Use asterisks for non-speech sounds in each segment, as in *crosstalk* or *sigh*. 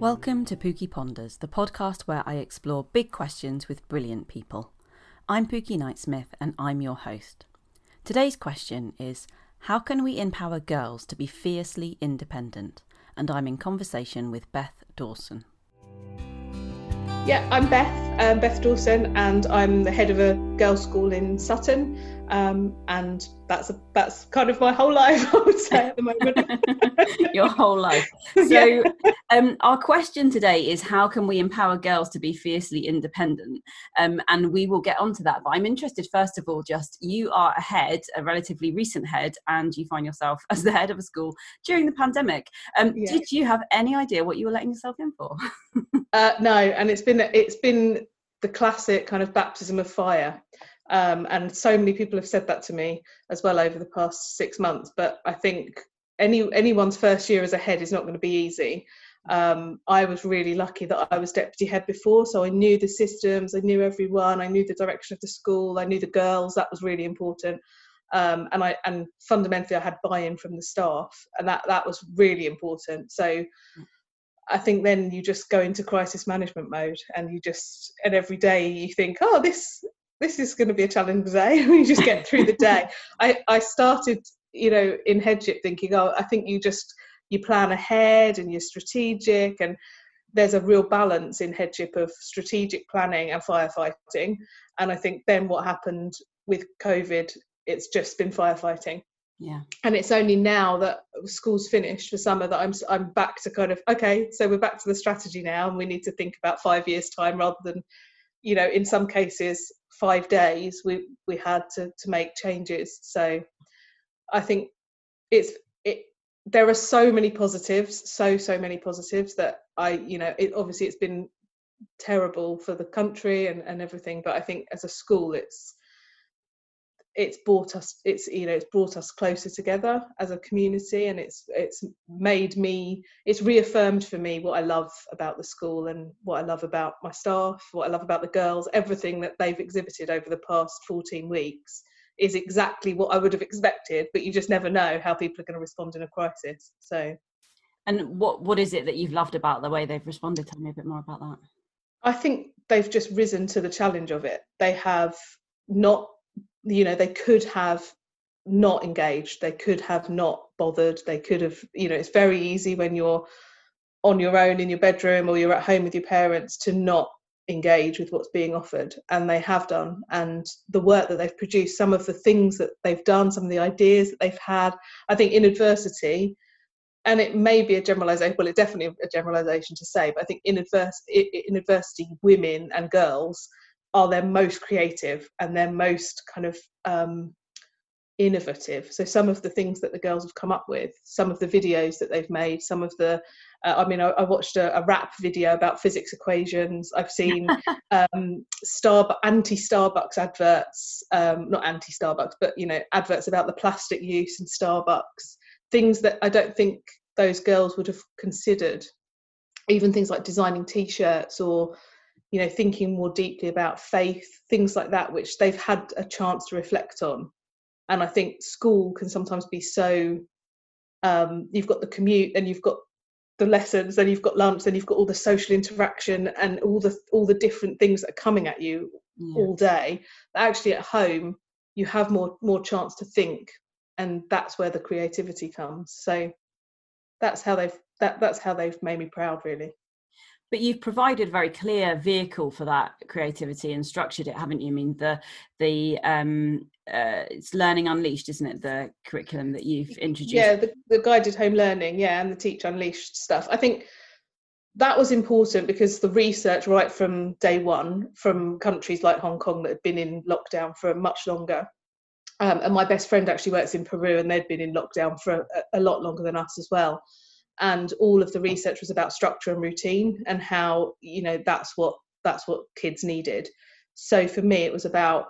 Welcome to Pooky Ponders, the podcast where I explore big questions with brilliant people. I'm Pooky Knightsmith and I'm your host. Today's question is How can we empower girls to be fiercely independent? And I'm in conversation with Beth Dawson. Yeah, I'm Beth, um, Beth Dawson, and I'm the head of a girls' school in Sutton. Um, and that's a, that's kind of my whole life, *laughs* I would say at the moment. *laughs* Your whole life. *laughs* So, yeah. um, our question today is how can we empower girls to be fiercely independent? Um, and we will get onto that. But I'm interested, first of all, just you are a head, a relatively recent head, and you find yourself as the head of a school during the pandemic. Um, yeah. Did you have any idea what you were letting yourself in for? uh, no, and it's been it's been the classic kind of baptism of fire. Um, and so many people have said that to me as well over the past six months. But I think any anyone's first year as a head is not going to be easy. Um, I was really lucky that I was deputy head before, so I knew the systems, I knew everyone, I knew the direction of the school, I knew the girls. That was really important. Um, and I and fundamentally I had buy-in from the staff, and that that was really important. So. I think then you just go into crisis management mode and you just and every day you think, oh, this this is going to be a challenge day. *laughs* we just get through the day. *laughs* I, I started, you know, in headship thinking, oh, I think you just you plan ahead and you're strategic and there's a real balance in headship of strategic planning and firefighting. And I think then what happened with COVID, it's just been firefighting. Yeah. And it's only now that school's finished for summer that I'm I'm back to kind of okay, so we're back to the strategy now, and we need to think about five years time rather than, you know, in some cases five days we we had to to make changes so i think it's it there are so many positives so so many positives that i you know it obviously it's been terrible for the country and, and everything but i think as a school it's it's brought us it's you know it's brought us closer together as a community and it's it's made me it's reaffirmed for me what I love about the school and what I love about my staff what I love about the girls. Everything that they've exhibited over the past 14 weeks is exactly what I would have expected but you just never know how people are going to respond in a crisis so. And what what is it that you've loved about the way they've responded? Tell me a bit more about that. I think they've just risen to the challenge of it. They have not you know they could have not engaged they could have not bothered they could have you know it's very easy when you're on your own in your bedroom or you're at home with your parents to not engage with what's being offered and they have done. And the work that they've produced some of the things that they've done some of the ideas that they've had i think in adversity and it may be a generalization well it's definitely a generalization to say but i think in adversity in adversity women and girls are their most creative and their most kind of um, innovative. So some of the things that the girls have come up with, some of the videos that they've made, some of the uh, I mean, I, I watched a, a, rap video about physics equations. I've seen *laughs* um, Star anti Starbucks adverts, um, not anti Starbucks, but you know, adverts about the plastic use in Starbucks. Things that I don't think those girls would have considered. Even things like designing T-shirts or you know thinking more deeply about faith things like that which they've had a chance to reflect on. And i think school can sometimes be so um, you've got the commute and you've got the lessons then you've got lunch then you've got all the social interaction and all the all the different things that are coming at you yeah. all day. But actually at home you have more more chance to think and that's where the creativity comes. So that's how they've that that's how they've made me proud really but you've provided a very clear vehicle for that creativity and structured it haven't you? I mean the the um uh, it's learning unleashed isn't it? The curriculum that you've introduced. yeah the, the guided home learning yeah and the teach unleashed stuff. I think that was important because the research right from day one from countries like hong kong that had been in lockdown for much longer um, and my best friend actually works in peru and they'd been in lockdown for a, a lot longer than us as well and all of the research was about structure and routine and how you know that's what that's what kids needed. So for me it was about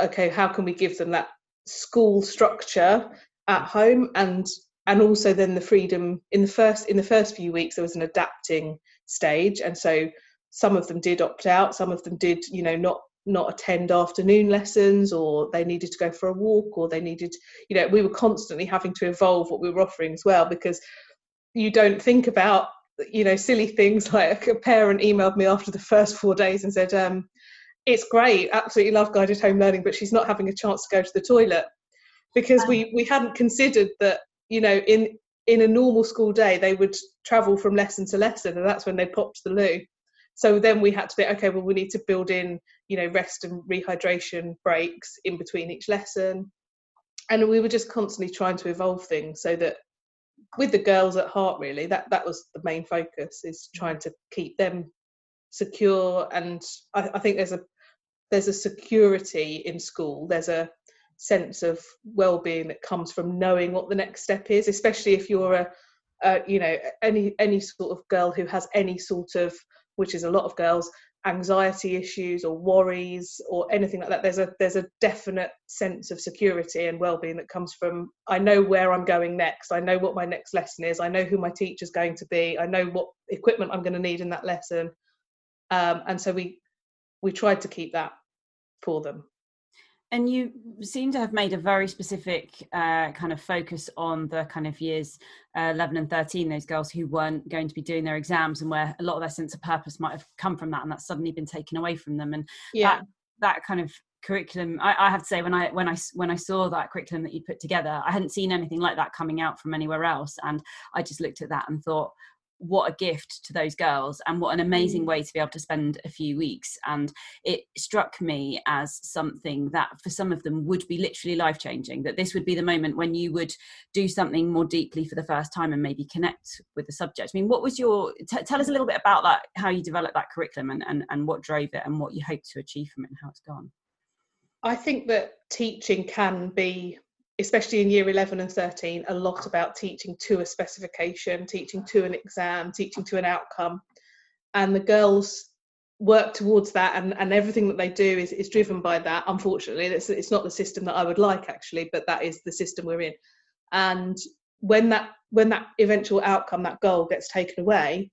okay how can we give them that school structure at home? And and also then the freedom in the first in the first few weeks there was an adapting stage. And so some of them did opt out some of them did you know not not attend afternoon lessons or they needed to go for a walk or they needed you know we were constantly having to evolve what we were offering as well because you don't think about you know silly things *laughs* like a parent emailed me after the first four days and said um, it's great absolutely love guided home learning but she's not having a chance to go to the toilet. Because we we hadn't considered that you know in in a normal school day they would travel from lesson to lesson and that's when they popped the loo. So then we had to be okay well we need to build in you know rest and rehydration breaks in between each lesson. And we were just constantly trying to evolve things so that with the girls at heart really that that was the main focus is trying to keep them secure. And I, I think there's a there's a security in school. There's a sense of well-being that comes from knowing what the next step is especially if you're a, a you know any any sort of girl who has any sort of which is a lot of girls anxiety issues or worries or anything like that there's a there's a definite sense of security and well-being that comes from i know where i'm going next i know what my next lesson is i know who my teacher's going to be i know what equipment i'm going to need in that lesson. Um, and so we we tried to keep that for them and you seem to have made a very specific uh, kind of focus on the kind of years uh, 11 and 13 those girls who weren't going to be doing their exams and where a lot of their sense of purpose might have come from that and that's suddenly been taken away from them and yeah. that, that kind of curriculum I, I, have to say when i when i when i saw that curriculum that you put together i hadn't seen anything like that coming out from anywhere else and i just looked at that and thought what a gift to those girls and what an amazing mm. way to be able to spend a few weeks and it struck me as something that for some of them would be literally life changing that this would be the moment when you would do something more deeply for the first time and maybe connect with the subject i mean what was your t- tell us a little bit about that how you developed that curriculum and, and and what drove it and what you hope to achieve from it and how it's gone i think that teaching can be especially in year 11 and 13, a lot about teaching to a specification, teaching to an exam, teaching to an outcome. And the girls work towards that and, and everything that they do is, is driven by that. Unfortunately, it's, it's not the system that I would like actually, but that is the system we're in. And when that when that eventual outcome, that goal gets taken away,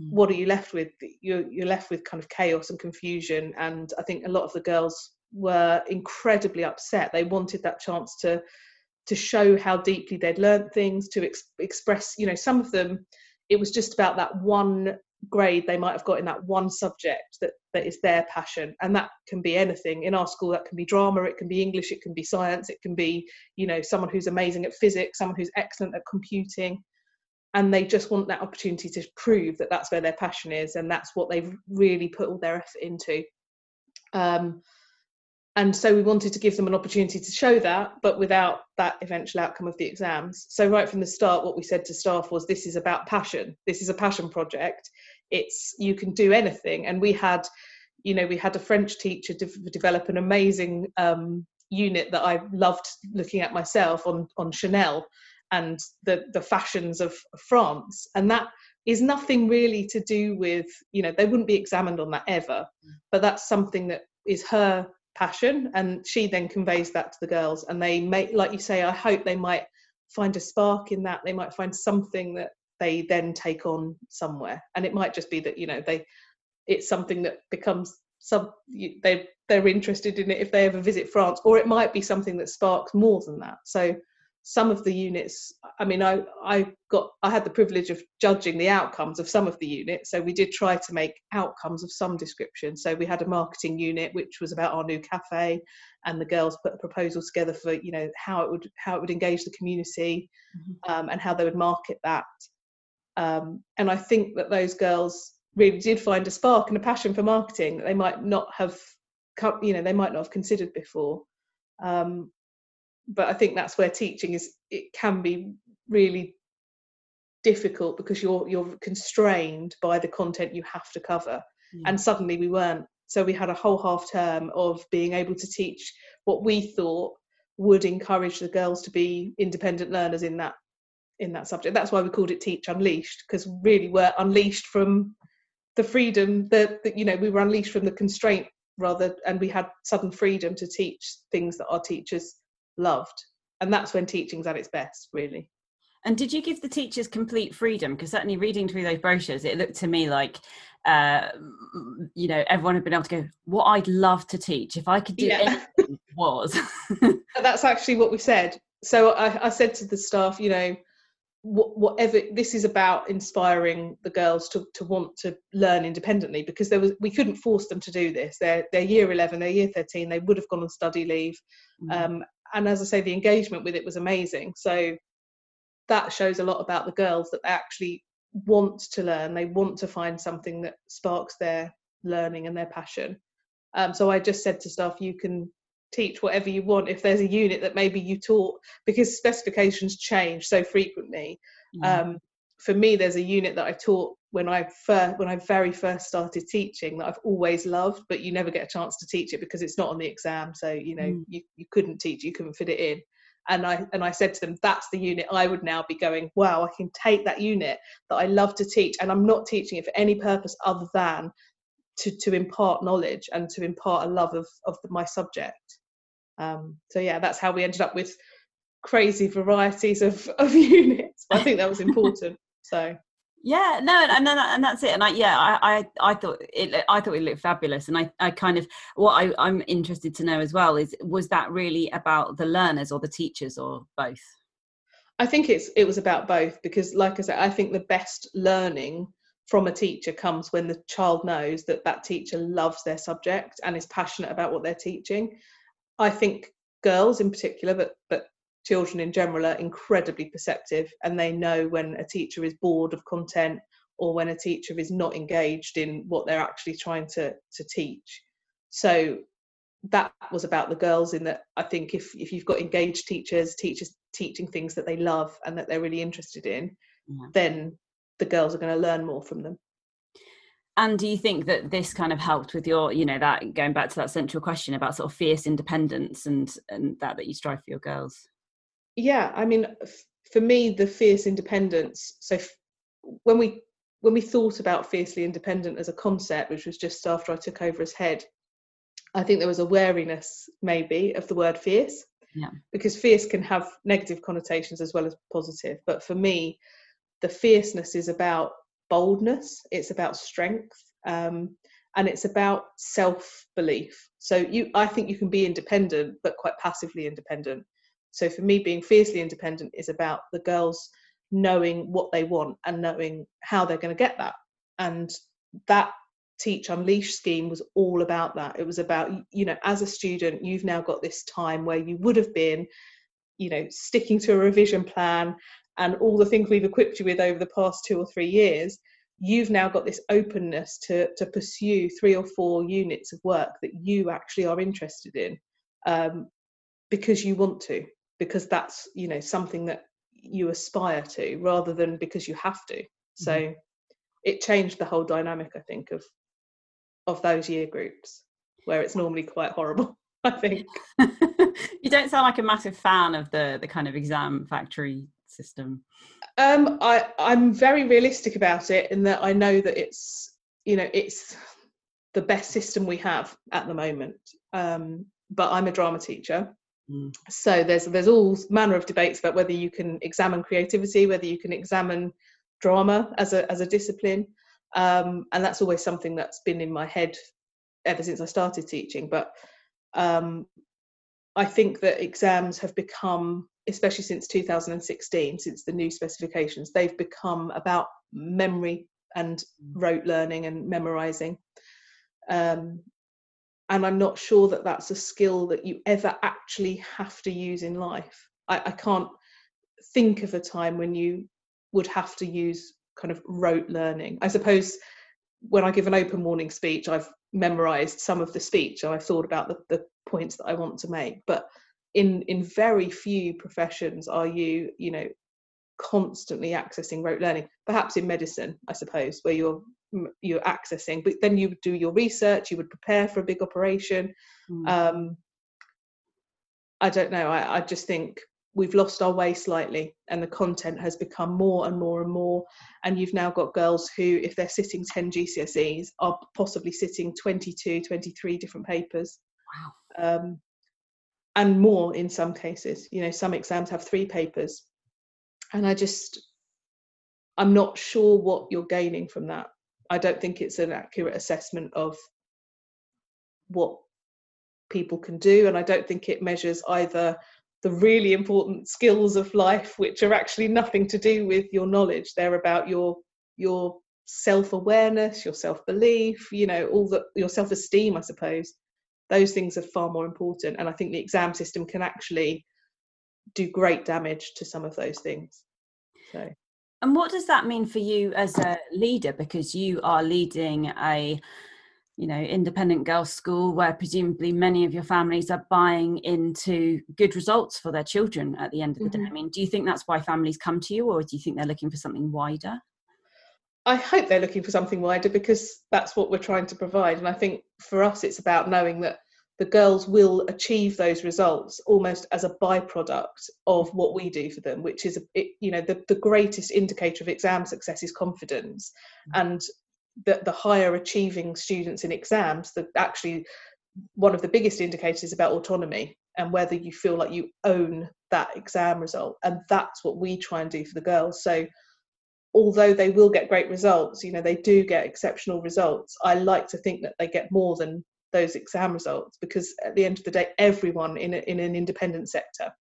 mm. what are you left with? You're, you're left with kind of chaos and confusion. And I think a lot of the girls were incredibly upset. They wanted that chance to to show how deeply they'd learned things, to ex- express. You know, some of them, it was just about that one grade they might have got in that one subject that that is their passion, and that can be anything. In our school, that can be drama, it can be English, it can be science, it can be you know someone who's amazing at physics, someone who's excellent at computing and they just want that opportunity to prove that that's where their passion is and that's what they've really put all their effort into um, and so we wanted to give them an opportunity to show that but without that eventual outcome of the exams. So right from the start what we said to staff was this is about passion. This is a passion project. It's you can do anything. And we had you know we had a french teacher de- develop an amazing um, unit that i loved looking at myself on on chanel and the the fashions of france. And that is nothing really to do with you know they wouldn't be examined on that ever. Mm. but that's something that is her passion and she then conveys that to the girls and they make like you say i hope they might find a spark in that. They might find something that they then take on somewhere. And it might just be that you know they it's something that becomes some they they're interested in it if they ever visit france or it might be something that sparks more than that. So some of the units i mean i i got i had the privilege of judging the outcomes of some of the units so we did try to make outcomes of some description. So we had a marketing unit which was about our new cafe and the girls put a proposal together for you know how it would how it would engage the community mm-hmm. um, and how they would market that. Um, and i think that those girls really did find a spark and a passion for marketing that they might not have you know they might not have considered before. Um, but I think that's where teaching is it can be really difficult because you're you're constrained by the content you have to cover. Mm. and suddenly we weren't. So we had a whole half term of being able to teach what we thought would encourage the girls to be independent learners in that in that subject. That's why we called it teach unleashed because really we're unleashed from the freedom that, that you know we were unleashed from the constraint rather and we had sudden freedom to teach things that our teachers loved. And that's when teaching's at its best really. And did you give the teachers complete freedom? Because certainly reading through those brochures it looked to me like uh, you know everyone had been able to go what i'd love to teach. If i could do yeah. anything *laughs* was. *laughs* That's actually what we said. So I, I said to the staff you know whatever this is about inspiring the girls to, to want to learn independently because there was we couldn't force them to do this. They're they're year 11 they're year 13 they would have gone on study leave. Mm. um, and as i say the engagement with it was amazing. So that shows a lot about the girls that they actually want to learn. They want to find something that sparks their learning and their passion. Um, so i just said to staff you can teach whatever you want if there's a unit that maybe you taught because specifications change so frequently. Mm. um, for me there's a unit that i taught when i first when i very first started teaching that i've always loved but you never get a chance to teach it because it's not on the exam so you know mm. you, you couldn't teach you couldn't fit it in and I and I said to them, that's the unit I would now be going. Wow, I can take that unit that I love to teach, and I'm not teaching it for any purpose other than to to impart knowledge and to impart a love of of my subject. Um, so yeah, that's how we ended up with crazy varieties of, of *laughs* units. I think that was *laughs* important. So. Yeah no and then and that's it and i yeah i i, I thought it i thought it looked fabulous and i i kind of what I, i'm interested to know as well is was that really about the learners or the teachers or both? I think it's it was about both because like i said i think the best learning from a teacher comes when the child knows that that teacher loves their subject and is passionate about what they're teaching. I think girls in particular, but but children in general are incredibly perceptive and they know when a teacher is bored of content or when a teacher is not engaged in what they're actually trying to to teach. So that was about the girls in that I think if if you've got engaged teachers, teachers teaching things that they love and that they're really interested in, yeah. then the girls are going to learn more from them and do you think that this kind of helped with your you know that going back to that central question about sort of fierce independence and and that that you strive for your girls yeah i mean for me the fierce independence so f- when we when we thought about fiercely independent as a concept which was just after i took over as head i think there was a wariness maybe of the word fierce yeah. because fierce can have negative connotations as well as positive but for me the fierceness is about boldness, it's about strength, um, and it's about self belief. So you, I think you can be independent, but quite passively independent. So for me, being fiercely independent is about the girls knowing what they want and knowing how they're going to get that. And that Teach Unleash scheme was all about that. It was about, you know, as a student, you've now got this time where you would have been, you know, sticking to a revision plan and all the things we've equipped you with over the past two or three years, you've now got this openness to, to pursue three or four units of work that you actually are interested in um, because you want to, because that's you know something that you aspire to rather than because you have to. So mm-hmm. it changed the whole dynamic, I think, of of those year groups where it's normally quite horrible. *laughs* I think *laughs* you don't sound like a massive fan of the the kind of exam factory system? Um, I I'm very realistic about it in that I know that it's you know it's the best system we have at the moment. Um, but I'm a drama teacher, mm. so there's there's all manner of debates about whether you can examine creativity, whether you can examine drama as a as a discipline, um, and that's always something that's been in my head ever since I started teaching. But um, I think that exams have become especially since 2016, since the new specifications, they've become about memory and mm. rote learning and memorizing. Um, and I'm not sure that that's a skill that you ever actually have to use in life. I, I can't think of a time when you would have to use kind of rote learning. I suppose when I give an open warning speech, I've memorized some of the speech and I've thought about the, the points that I want to make. But in in very few professions are you you know constantly accessing rote learning perhaps in medicine i suppose where you're you're accessing but then you would do your research you would prepare for a big operation mm. um, i don't know I, I just think we've lost our way slightly and the content has become more and more and more and you've now got girls who if they're sitting 10 gcse's are possibly sitting 22 23 different papers wow um, and more in some cases. You know, some exams have three papers. And I just, I'm not sure what you're gaining from that. I don't think it's an accurate assessment of what people can do. And I don't think it measures either the really important skills of life which are actually nothing to do with your knowledge. They're about your your self-awareness your self-belief you know all the your self-esteem i suppose. Those things are far more important and i think the exam system can actually do great damage to some of those things. So and what does that mean for you as a leader? Because you are leading a you know independent girls school where presumably many of your families are buying into good results for their children at the end of the mm-hmm. day i mean do you think that's why families come to you or do you think they're looking for something wider? I hope they're looking for something wider because that's what we're trying to provide. And i think for us it's about knowing that the girls will achieve those results almost as a byproduct of what we do for them which is it, you know the, the greatest indicator of exam success is confidence. Mm-hmm. and the, the higher achieving students in exams that actually one of the biggest indicators is about autonomy and whether you feel like you own that exam result. And that's what we try and do for the girls. So although they will get great results you know they do get exceptional results i like to think that they get more than those exam results because at the end of the day everyone in, a, in an independent sector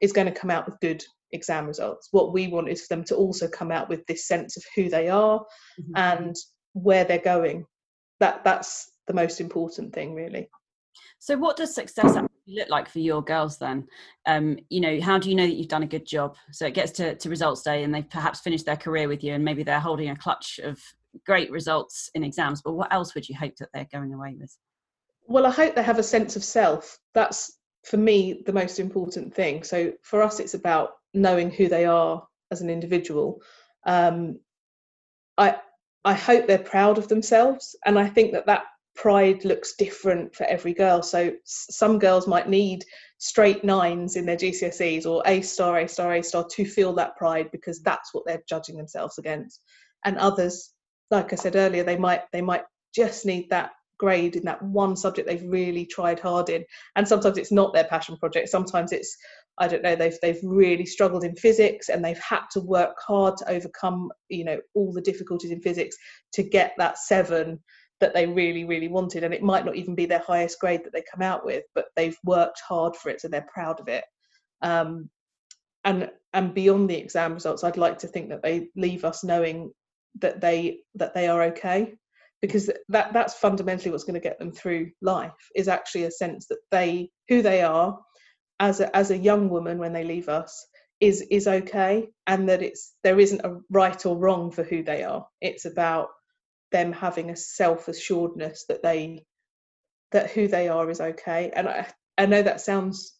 is going to come out with good exam results. What we want is for them to also come out with this sense of who they are mm-hmm. and where they're going. That that's the most important thing, really. So, what does success look like for your girls then? Um, you know, how do you know that you've done a good job? So it gets to, to results day, and they've perhaps finished their career with you, and maybe they're holding a clutch of great results in exams. But what else would you hope that they're going away with? Well, I hope they have a sense of self. That's for me the most important thing. So for us, it's about knowing who they are as an individual. Um, I I hope they're proud of themselves, and I think that that pride looks different for every girl. So some girls might need straight nines in their GCSEs or A star, A star, A star to feel that pride because that's what they're judging themselves against. And others, like I said earlier, they might they might just need that grade in that one subject they've really tried hard in. And sometimes it's not their passion project. Sometimes it's i don't know they've they've really struggled in physics and they've had to work hard to overcome you know all the difficulties in physics to get that 7 that they really really wanted. And it might not even be their highest grade that they come out with but they've worked hard for it so they're proud of it. Um, and and beyond the exam results i'd like to think that they leave us knowing that they that they are okay because that that's fundamentally what's going to get them through life is actually a sense that they who they are as a, as a young woman when they leave us is is okay and that it's there isn't a right or wrong for who they are. It's about them having a self-assuredness that they that who they are is okay. And i i know that sounds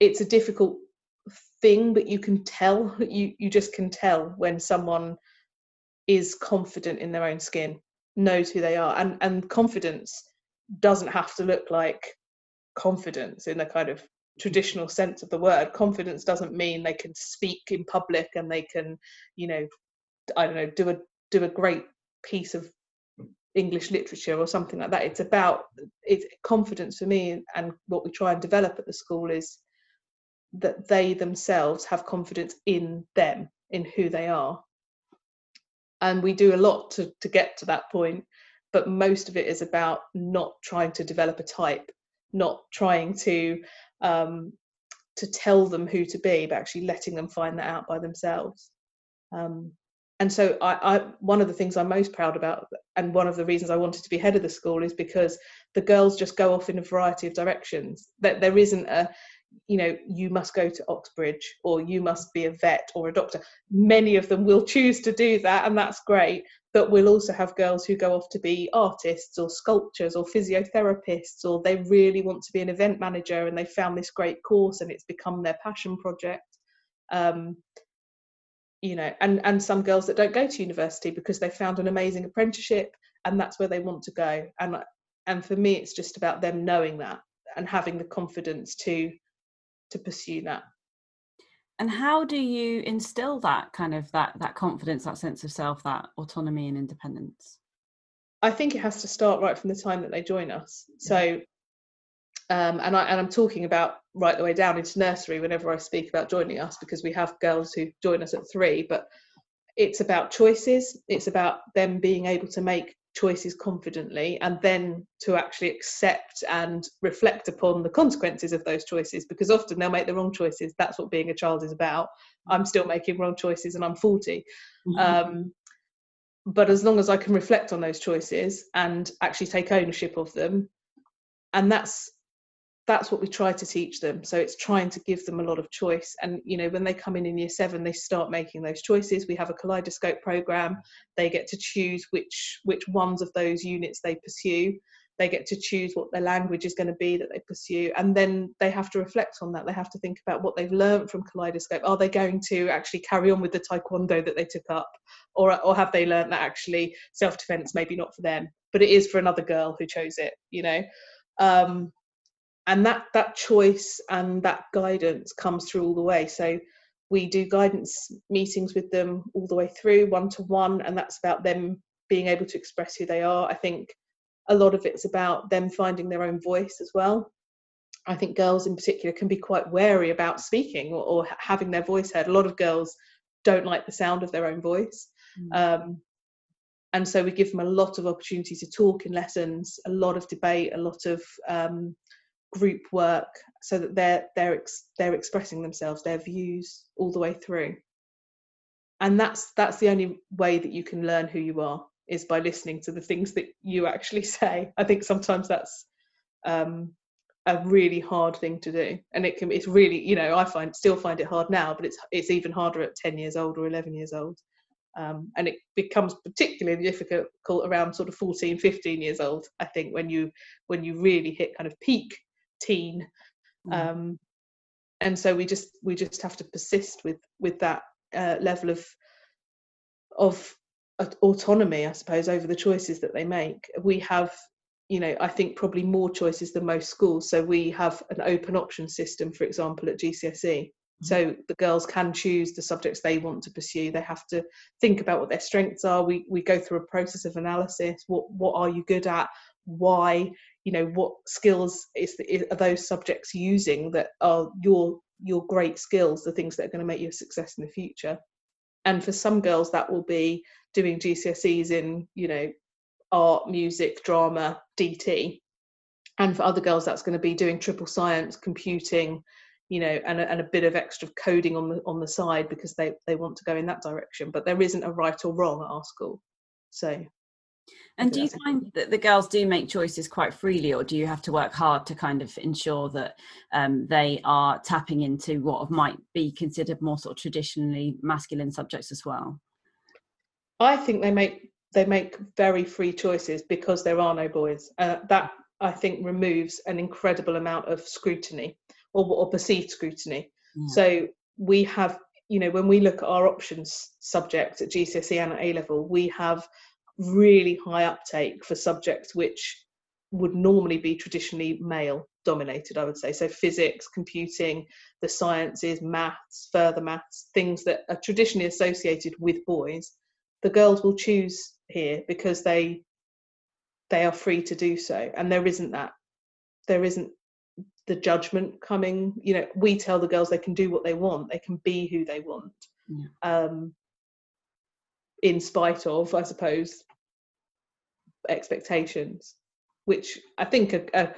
it's a difficult thing but you can tell *laughs* you you just can tell when someone is confident in their own skin knows who they are and and confidence doesn't have to look like confidence in the kind of traditional sense of the word. Confidence doesn't mean they can speak in public and they can you know i don't know do a do a great piece of english literature or something like that. It's about it's confidence for me and what we try and develop at the school is that they themselves have confidence in them in who they are and we do a lot to, to get to that point but most of it is about not trying to develop a type not trying to um, to tell them who to be but actually letting them find that out by themselves. Um, and so I, I, one of the things i'm most proud about and one of the reasons i wanted to be head of the school is because the girls just go off in a variety of directions. That there isn't a you know you must go to oxbridge or you must be a vet or a doctor. Many of them will choose to do that and that's great but we'll also have girls who go off to be artists or sculptors or physiotherapists or they really want to be an event manager and they found this great course and it's become their passion project. Um, you know and and some girls that don't go to university because they found an amazing apprenticeship and that's where they want to go. And and for me it's just about them knowing that and having the confidence to to pursue that. And how do you instill that kind of that that confidence that sense of self that autonomy and independence? I think it has to start right from the time that they join us. So um, and, I, and I'm talking about right the way down into nursery whenever I speak about joining us because we have girls who join us at three, but it's about choices. It's about them being able to make choices confidently and then to actually accept and reflect upon the consequences of those choices because often they'll make the wrong choices. That's what being a child is about. I'm still making wrong choices and i'm 40 mm-hmm. um, but as long as i can reflect on those choices and actually take ownership of them and that's that's what we try to teach them. So it's trying to give them a lot of choice. And you know when they come in in year 7 they start making those choices. We have a kaleidoscope program. They get to choose which which ones of those units they pursue. They get to choose what their language is going to be that they pursue. And then they have to reflect on that. They have to think about what they've learned from kaleidoscope. Are they going to actually carry on with the taekwondo that they took up? Or or have they learned that actually self defense maybe not for them but it is for another girl who chose it you know? Um, and that that choice and that guidance comes through all the way. So we do guidance meetings with them all the way through one to one and that's about them being able to express who they are. I think a lot of it's about them finding their own voice as well. I think girls in particular can be quite wary about speaking or, or having their voice heard. A lot of girls don't like the sound of their own voice. Mm. um, and so we give them a lot of opportunity to talk in lessons a lot of debate a lot of um, group work so that they're they're ex- they're expressing themselves their views all the way through. And that's that's the only way that you can learn who you are is by listening to the things that you actually *laughs* say. I think sometimes that's um, a really hard thing to do. And it can it's really you know i find still find it hard now but it's it's even harder at 10 years old or 11 years old. Um, and it becomes particularly difficult around sort of 14 15 years old i think when you when you really hit kind of peak teen. Mm. um, and so we just we just have to persist with with that uh, level of of autonomy i suppose over the choices that they make. We have you know i think probably more choices than most schools. So we have an open option system for example at gcse mm-hmm. so the girls can choose the subjects they want to pursue. They have to think about what their strengths are. We we go through a process of analysis. What what are you good at? Why you know what skills is, is are those subjects using that are your your great skills the things that are going to make you a success in the future? And for some girls that will be doing gcse's in you know art music drama dt and for other girls that's going to be doing triple science computing you know and a, and a bit of extra coding on the on the side because they they want to go in that direction. But there isn't a right or wrong at our school. So and do you find that the girls do make choices quite freely, or do you have to work hard to kind of ensure that um, they are tapping into what might be considered more sort of traditionally masculine subjects as well? I think they make they make very free choices because there are no boys. Uh, that I think removes an incredible amount of scrutiny or, or perceived scrutiny. Yeah. So we have, you know, when we look at our options subjects at GCSE and at A level, we have really high uptake for subjects which would normally be traditionally male dominated i would say. So physics computing the sciences maths further maths things that are traditionally associated with boys the girls will choose here because they they are free to do so. And there isn't that. There isn't the judgment coming. You know we tell the girls they can do what they want. They can be who they want. Yeah. um in spite of i suppose expectations, which I think are, are,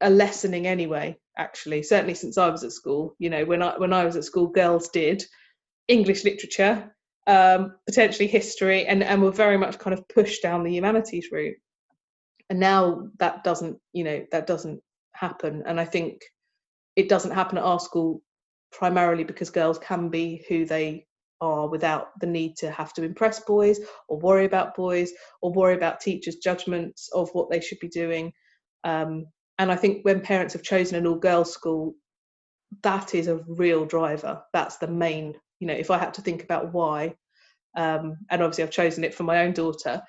are lessening anyway. Actually, certainly since I was at school, you know, when I when I was at school, girls did English literature, um, potentially history, and and were very much kind of pushed down the humanities route. And now that doesn't, you know, that doesn't happen. And I think it doesn't happen at our school primarily because girls can be who they are without the need to have to impress boys or worry about boys or worry about teachers' judgments of what they should be doing. Um, and I think when parents have chosen an all girls school, that is a real driver. That's the main, you know, if I had to think about why, um, and obviously I've chosen it for my own daughter.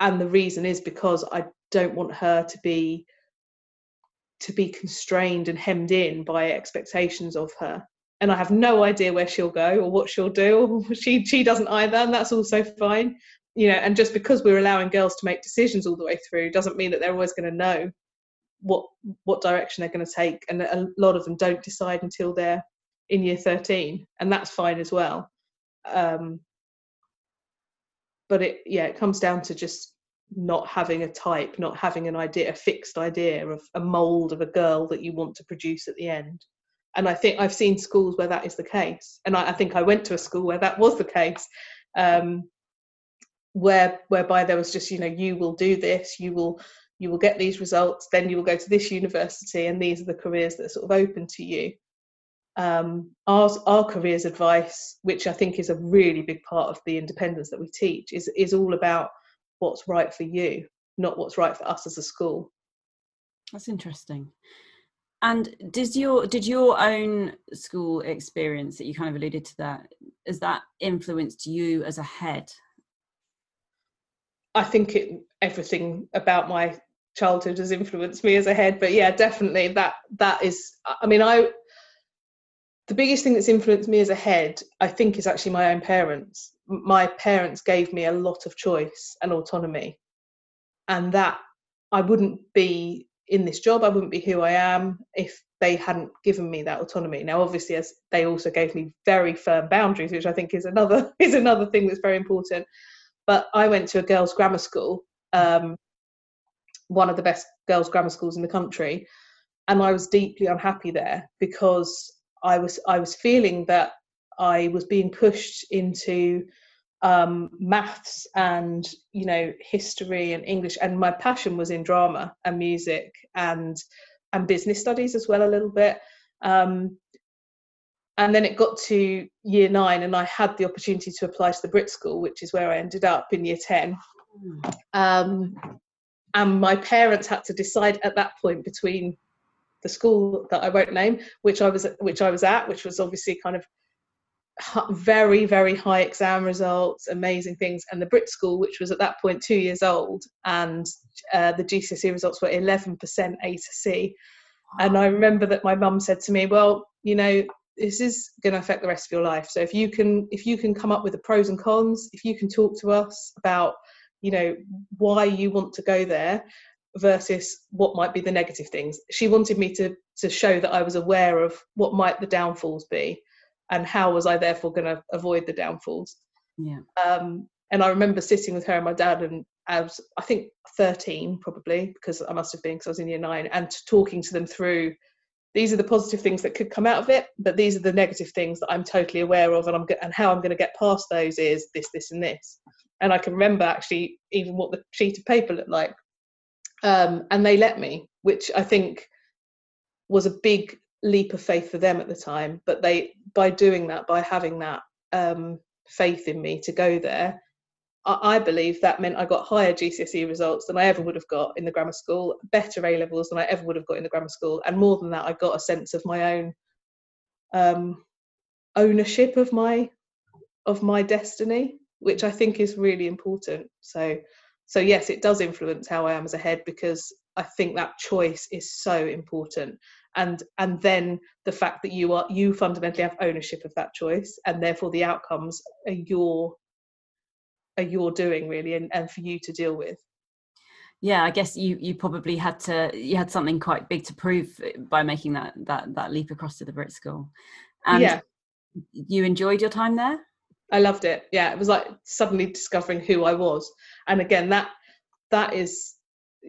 And the reason is because I don't want her to be to be constrained and hemmed in by expectations of her and I have no idea where she'll go or what she'll do. *laughs* she she doesn't either, and that's also fine. You know, and just because we're allowing girls to make decisions all the way through doesn't mean that they're always going to know what what direction they're going to take. And a lot of them don't decide until they're in year 13, and that's fine as well. Um, but it yeah it comes down to just not having a type not having an idea a fixed idea of a mold of a girl that you want to produce at the end and i think i've seen schools where that is the case. And i, I think i went to a school where that was the case um, where whereby there was just you know you will do this you will you will get these results then you will go to this university and these are the careers that are sort of open to you. Um, our, our careers advice which i think is a really big part of the independence that we teach is, is all about what's right for you not what's right for us as a school. That's interesting and does your did your own school experience that you kind of alluded to that has that influenced you as a head I think it, everything about my childhood has influenced me as a head. But yeah, definitely that that is. I mean, I the biggest thing that's influenced me as a head, I think, is actually my own parents. My parents gave me a lot of choice and autonomy, and that I wouldn't be in this job. I wouldn't be who I am if they hadn't given me that autonomy. Now, obviously, as they also gave me very firm boundaries, which I think is another *laughs* is another thing that's very important. But I went to a girls' grammar school, um, one of the best girls' grammar schools in the country, and I was deeply unhappy there because I was I was feeling that I was being pushed into um, maths and you know history and English, and my passion was in drama and music and and business studies as well a little bit. Um, and then it got to year nine and i had the opportunity to apply to the brit school which is where i ended up in year 10 um, and my parents had to decide at that point between the school that i won't name which i was which i was at which was obviously kind of very very high exam results amazing things and the brit school which was at that point two years old and uh, the gcse results were 11% a to c. And i remember that my mum said to me well you know this is going to affect the rest of your life. So if you can if you can come up with the pros and cons if you can talk to us about you know why you want to go there versus what might be the negative things. She wanted me to to show that i was aware of what might the downfalls be and how was i therefore going to avoid the downfalls? Yeah. Um and i remember sitting with her and my dad and I was I think 13 probably because I must have been because I was in year nine and talking to them through these are the positive things that could come out of it, but these are the negative things that I'm totally aware of, and I'm and how I'm going to get past those is this, this, and this. And I can remember actually even what the sheet of paper looked like, um, and they let me, which I think was a big leap of faith for them at the time. But they, by doing that, by having that um, faith in me to go there, I believe that meant I got higher GCSE results than I ever would have got in the grammar school, better A levels than I ever would have got in the grammar school, and more than that, I got a sense of my own um, ownership of my of my destiny, which I think is really important. So, so yes, it does influence how I am as a head because I think that choice is so important, and and then the fact that you are you fundamentally have ownership of that choice, and therefore the outcomes are your are you're doing really and, and for you to deal with. Yeah i guess you you probably had to you had something quite big to prove by making that that that leap across to the brit school. And yeah. you enjoyed your time there? I loved it. Yeah it was like suddenly discovering who i was. And again that that is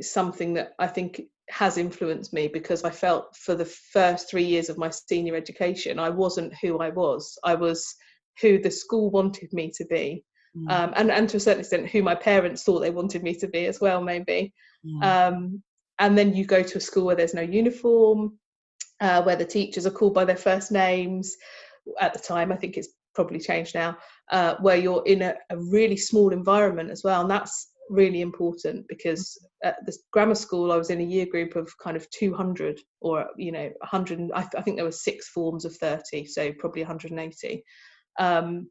something that i think has influenced me because i felt for the first three years of my senior education i wasn't who i was. I was who the school wanted me to be mm. um, and and to a certain extent who my parents thought they wanted me to be as well maybe. Um, and then you go to a school where there's no uniform uh, where the teachers are called by their first names. At the time i think it's probably changed now uh, where you're in a, a, really small environment as well and that's really important because at the grammar school i was in a year group of kind of 200 or you know 100 i, th- I think there were six forms of 30 so probably 180 um,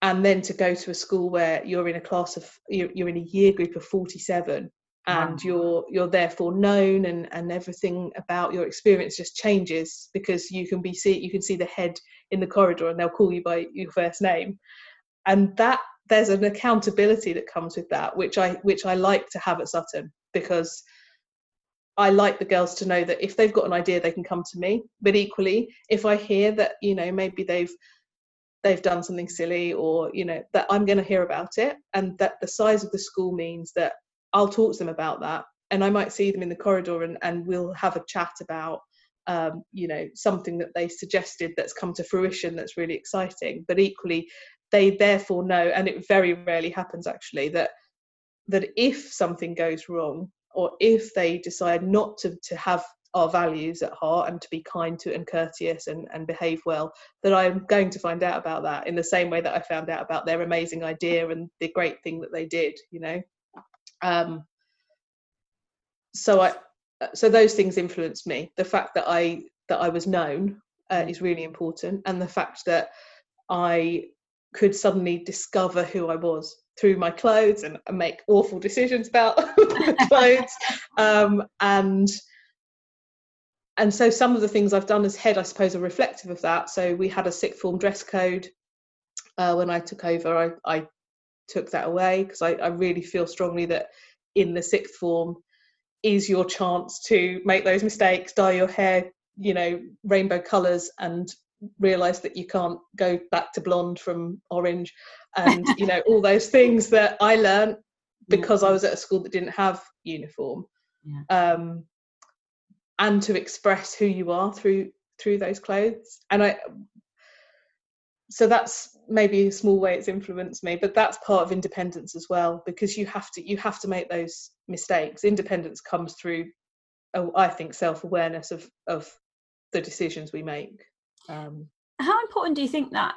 and then to go to a school where you're in a class of you're, you're in a year group of 47 and wow. you're you're therefore known and and everything about your experience just changes because you can be see you can see the head in the corridor and they'll call you by your first name and that there's an accountability that comes with that which i which i like to have at sutton because I like the girls to know that if they've got an idea, they can come to me. But equally, if I hear that, you know, maybe they've they've done something silly or you know that i'm going to hear about it and that the size of the school means that i'll talk to them about that and i might see them in the corridor and, and we'll have a chat about um, you know something that they suggested that's come to fruition that's really exciting but equally they therefore know and it very rarely happens actually that that if something goes wrong or if they decide not to, to have our values at heart and to be kind to and courteous and, and behave well, that I'm going to find out about that in the same way that I found out about their amazing idea and the great thing that they did, you know. Um, so I so those things influenced me. The fact that I that I was known uh, is really important, and the fact that I could suddenly discover who I was through my clothes and make awful decisions about *laughs* the clothes um, and and so some of the things I've done as head, I suppose, are reflective of that. So we had a sixth form dress code uh, when I took over. I, I took that away because I, I, really feel strongly that in the sixth form is your chance to make those mistakes, dye your hair, you know, rainbow colours, and realise that you can't go back to blonde from orange, and you know all those things that I learned because I was at a school that didn't have uniform. Yeah. Um, and to express who you are through through those clothes and i so that's maybe a small way it's influenced me but that's part of independence as well because you have to you have to make those mistakes independence comes through oh, i think self-awareness of of the decisions we make um, how important do you think that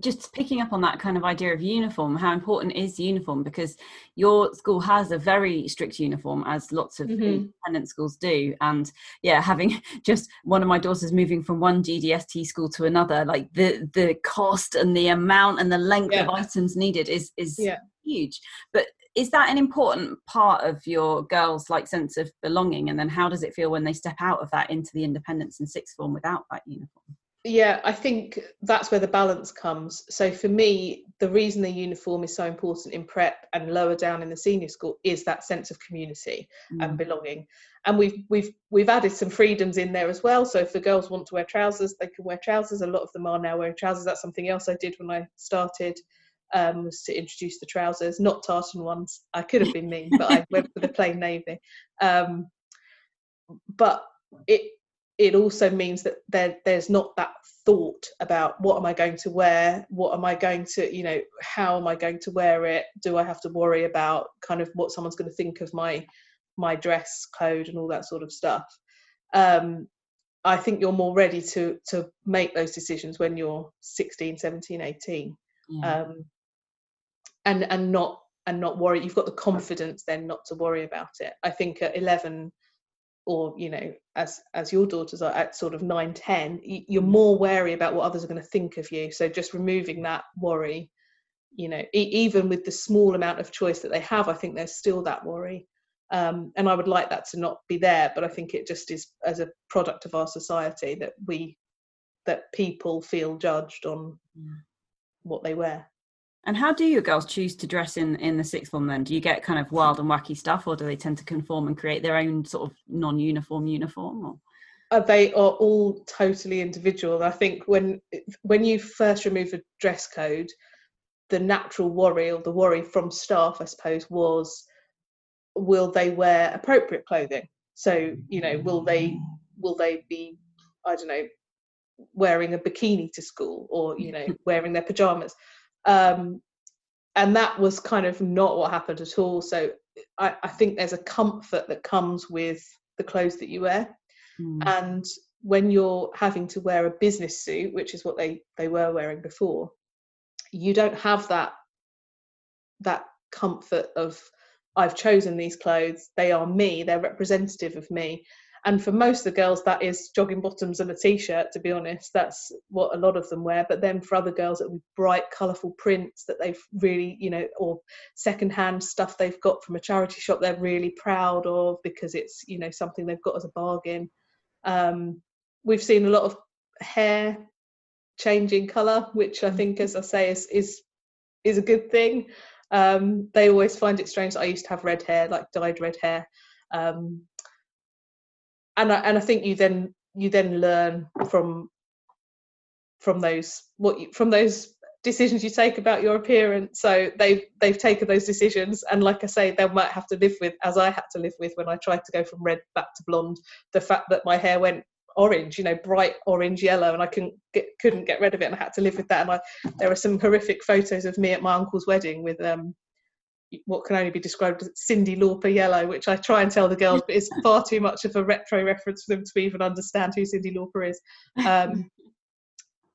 just picking up on that kind of idea of uniform how important is uniform because your school has a very strict uniform as lots of mm-hmm. independent schools do and yeah having *laughs* just one of my daughters moving from one gdst school to another like the the cost and the amount and the length yeah. of items needed is is yeah. huge but is that an important part of your girls like sense of belonging and then how does it feel when they step out of that into the independence and sixth form without that uniform yeah i think that's where the balance comes. So for me the reason the uniform is so important in prep and lower down in the senior school is that sense of community mm. and belonging. And we've we've we've added some freedoms in there as well. So if the girls want to wear trousers they can wear trousers. A lot of them are now wearing trousers. That's something else i did when i started um, was to introduce the trousers. Not tartan ones. I could have been mean but i went for the plain navy. Um, but it it also means that there there's not that thought about what am I going to wear, what am I going to, you know, how am I going to wear it? Do I have to worry about kind of what someone's going to think of my my dress code and all that sort of stuff? Um, I think you're more ready to to make those decisions when you're 16, 17, 18. Yeah. Um, and and not and not worry. You've got the confidence then not to worry about it. I think at 11 or you know as as your daughters are at sort of 9 10 you're more wary about what others are going to think of you. So just removing that worry you know e- even with the small amount of choice that they have i think there's still that worry. Um, and i would like that to not be there but i think it just is as a product of our society that we that people feel judged on mm. what they wear and how do your girls choose to dress in in the sixth form then? Do you get kind of wild and wacky stuff, or do they tend to conform and create their own sort of non-uniform uniform? Or? Uh, they are all totally individual. I think when when you first remove a dress code, the natural worry or the worry from staff, I suppose, was will they wear appropriate clothing? So you know, will they will they be I don't know wearing a bikini to school or you know *laughs* wearing their pajamas um, and that was kind of not what happened at all. So I, I, think there's a comfort that comes with the clothes that you wear. Mm. And when you're having to wear a business suit, which is what they, they were wearing before, you don't have that that comfort of I've chosen these clothes, they are me, they're representative of me and for most of the girls that is jogging bottoms and a t-shirt to be honest. That's what a lot of them wear. But then for other girls it would be bright colourful prints that they've really you know or secondhand stuff they've got from a charity shop they're really proud of because it's you know something they've got as a bargain. Um, we've seen a lot of hair changing colour which i think as i say is is is a good thing. Um, they always find it strange i used to have red hair like dyed red hair. Um, and I, and I think you then you then learn from from those what you, from those decisions you take about your appearance. So they've they've taken those decisions, and like I say, they might have to live with, as I had to live with when I tried to go from red back to blonde, the fact that my hair went orange, you know, bright orange yellow, and I couldn't get couldn't get rid of it, and I had to live with that. And I, there are some horrific photos of me at my uncle's wedding with um, what can only be described as Cyndi Lauper yellow, which I try and tell the girls, but it's far too much of a retro reference for them to even understand who Cyndi Lauper is. Um,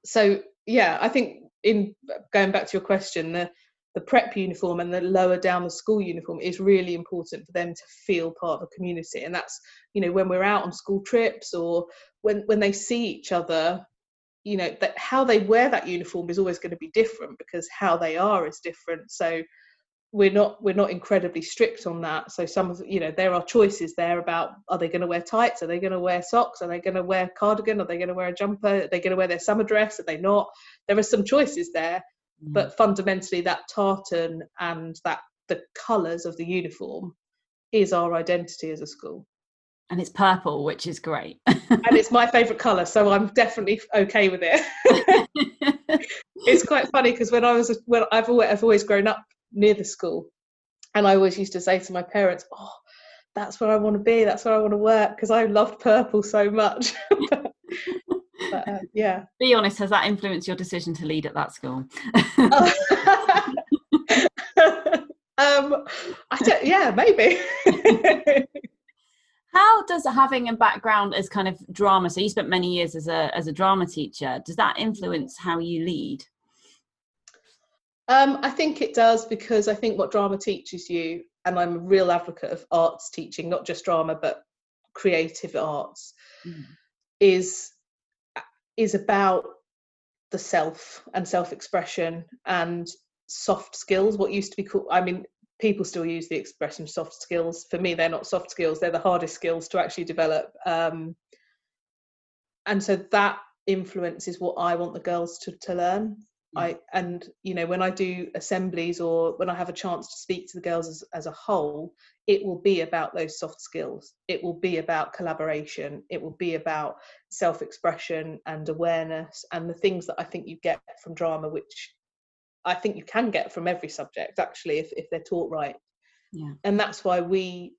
so yeah, I think in going back to your question, the the prep uniform and the lower down the school uniform is really important for them to feel part of a community and that's you know when we're out on school trips or when when they see each other you know that how they wear that uniform is always going to be different because how they are is different so we're not we're not incredibly strict on that. So some of you know there are choices there about are they going to wear tights? Are they going to wear socks? Are they going to wear cardigan? Are they going to wear a jumper? Are they going to wear their summer dress? Are they not? There are some choices there mm. but fundamentally that tartan and that the colors of the uniform is our identity as a school. And it's purple which is great. And it's my *laughs* favorite color so i'm definitely okay with it. *laughs* *laughs* It's quite funny because when i was when i've always, I've always grown up near the school. And I always used to say to my parents, "Oh, that's where I want to be. That's where I want to work," because I loved purple so much. *laughs* but, uh, yeah. Be honest. Has that influenced your decision to lead at that school? *laughs* um, I don't. Yeah, maybe. *laughs* How does having a background as kind of drama? So you spent many years as a as a drama teacher. Does that influence how you lead? Um, I think it does because I think what drama teaches you, and I'm a real advocate of arts teaching, not just drama but creative arts, mm. is is about the self and self-expression and soft skills. What used to be called, I mean, people still use the expression soft skills. For me, they're not soft skills; they're the hardest skills to actually develop. Um, and so that influences what I want the girls to, to learn I and you know when I do assemblies or when I have a chance to speak to the girls as, as a whole, it will be about those soft skills. It will be about collaboration. It will be about self-expression and awareness and the things that I think you get from drama, which I think you can get from every subject actually if, if they're taught right. Yeah. And that's why we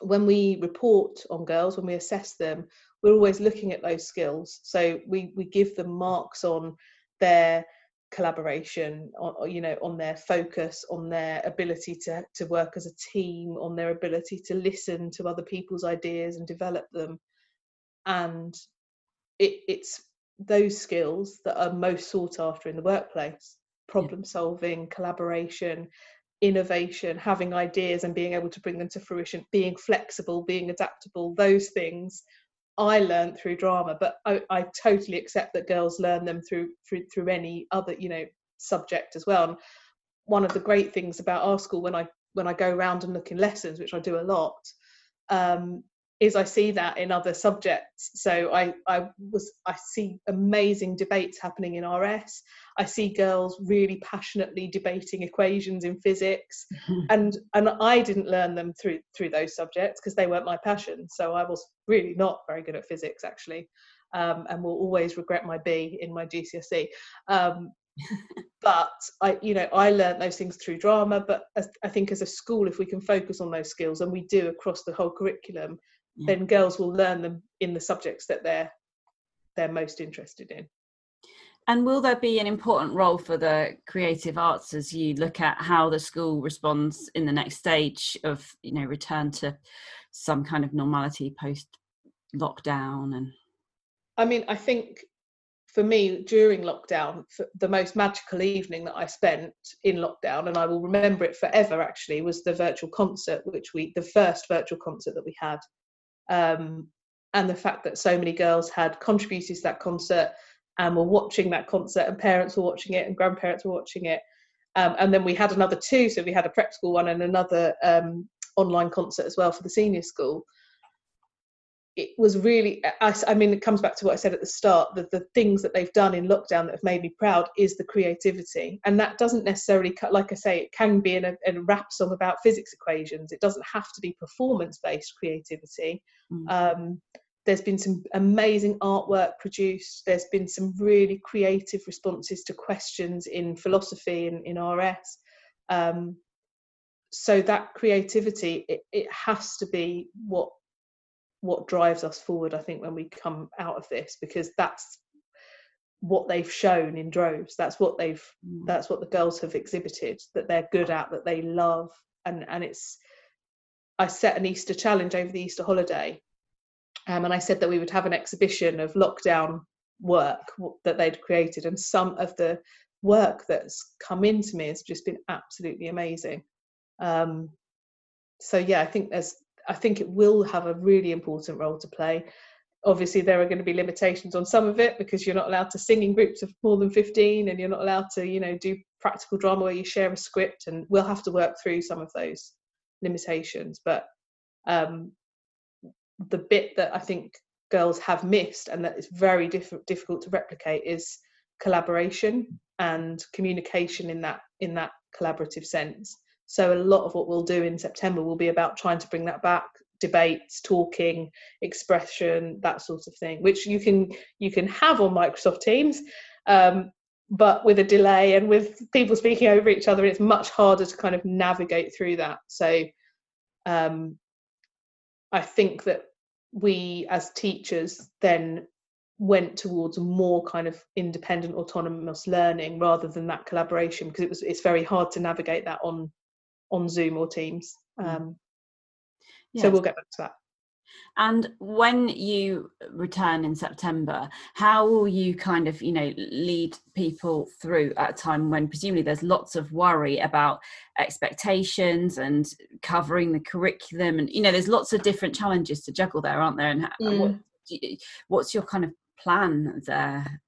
when we report on girls, when we assess them, we're always looking at those skills. So we we give them marks on their collaboration or, you know on their focus on their ability to to work as a team on their ability to listen to other people's ideas and develop them. And it, it's those skills that are most sought after in the workplace. Problem solving collaboration innovation having ideas and being able to bring them to fruition being flexible being adaptable those things I learned through drama, but I, I totally accept that girls learn them through through through any other you know subject as well. And one of the great things about our school when I when I go around and look in lessons, which I do a lot, um, is I see that in other subjects. So I, I was I see amazing debates happening in RS. I see girls really passionately debating equations in physics, *laughs* and and I didn't learn them through through those subjects because they weren't my passion. So I was really not very good at physics actually, um, and will always regret my B in my GCSE. Um, *laughs* but I, you know, I learned those things through drama. But as, I think as a school, if we can focus on those skills, and we do across the whole curriculum, yeah. then girls will learn them in the subjects that they're they're most interested in. And will there be an important role for the creative arts as you look at how the school responds in the next stage of you know return to some kind of normality post lockdown and I mean I think for me during lockdown the most magical evening that I spent in lockdown and I will remember it forever actually was the virtual concert which we the first virtual concert that we had um, and the fact that so many girls had contributed to that concert and were watching that concert and parents were watching it and grandparents were watching it. Um, and then we had another two so we had a prep school one and another um, online concert as well for the senior school it was really I, I, mean it comes back to what i said at the start that the things that they've done in lockdown that have made me proud is the creativity and that doesn't necessarily cut like i say it can be in a, in a rap song about physics equations it doesn't have to be performance based creativity mm. um, there's been some amazing artwork produced. There's been some really creative responses to questions in philosophy and in RS. Um, so that creativity, it, it has to be what what drives us forward. I think when we come out of this, because that's what they've shown in droves. That's what they've. Mm. That's what the girls have exhibited that they're good at, that they love, and and it's. I set an Easter challenge over the Easter holiday um, and I said that we would have an exhibition of lockdown work that they'd created, and some of the work that's come into me has just been absolutely amazing. Um, so yeah, I think there's, I think it will have a really important role to play. Obviously, there are going to be limitations on some of it because you're not allowed to sing in groups of more than 15, and you're not allowed to, you know, do practical drama where you share a script, and we'll have to work through some of those limitations. But um, the bit that I think girls have missed and that is very diff- difficult to replicate is collaboration and communication in that in that collaborative sense. So a lot of what we'll do in September will be about trying to bring that back debates talking expression that sort of thing which you can you can have on microsoft teams um, but with a delay and with people speaking over each other it's much harder to kind of navigate through that. So um, I think that we as teachers then went towards more kind of independent autonomous learning rather than that collaboration because it was it's very hard to navigate that on on zoom or teams um, yes. so we'll get back to that and when you return in September, how will you kind of, you know, lead people through at a time when presumably there's lots of worry about expectations and covering the curriculum, and you know, there's lots of different challenges to juggle there, aren't there? And mm. what, what's your kind of plan there?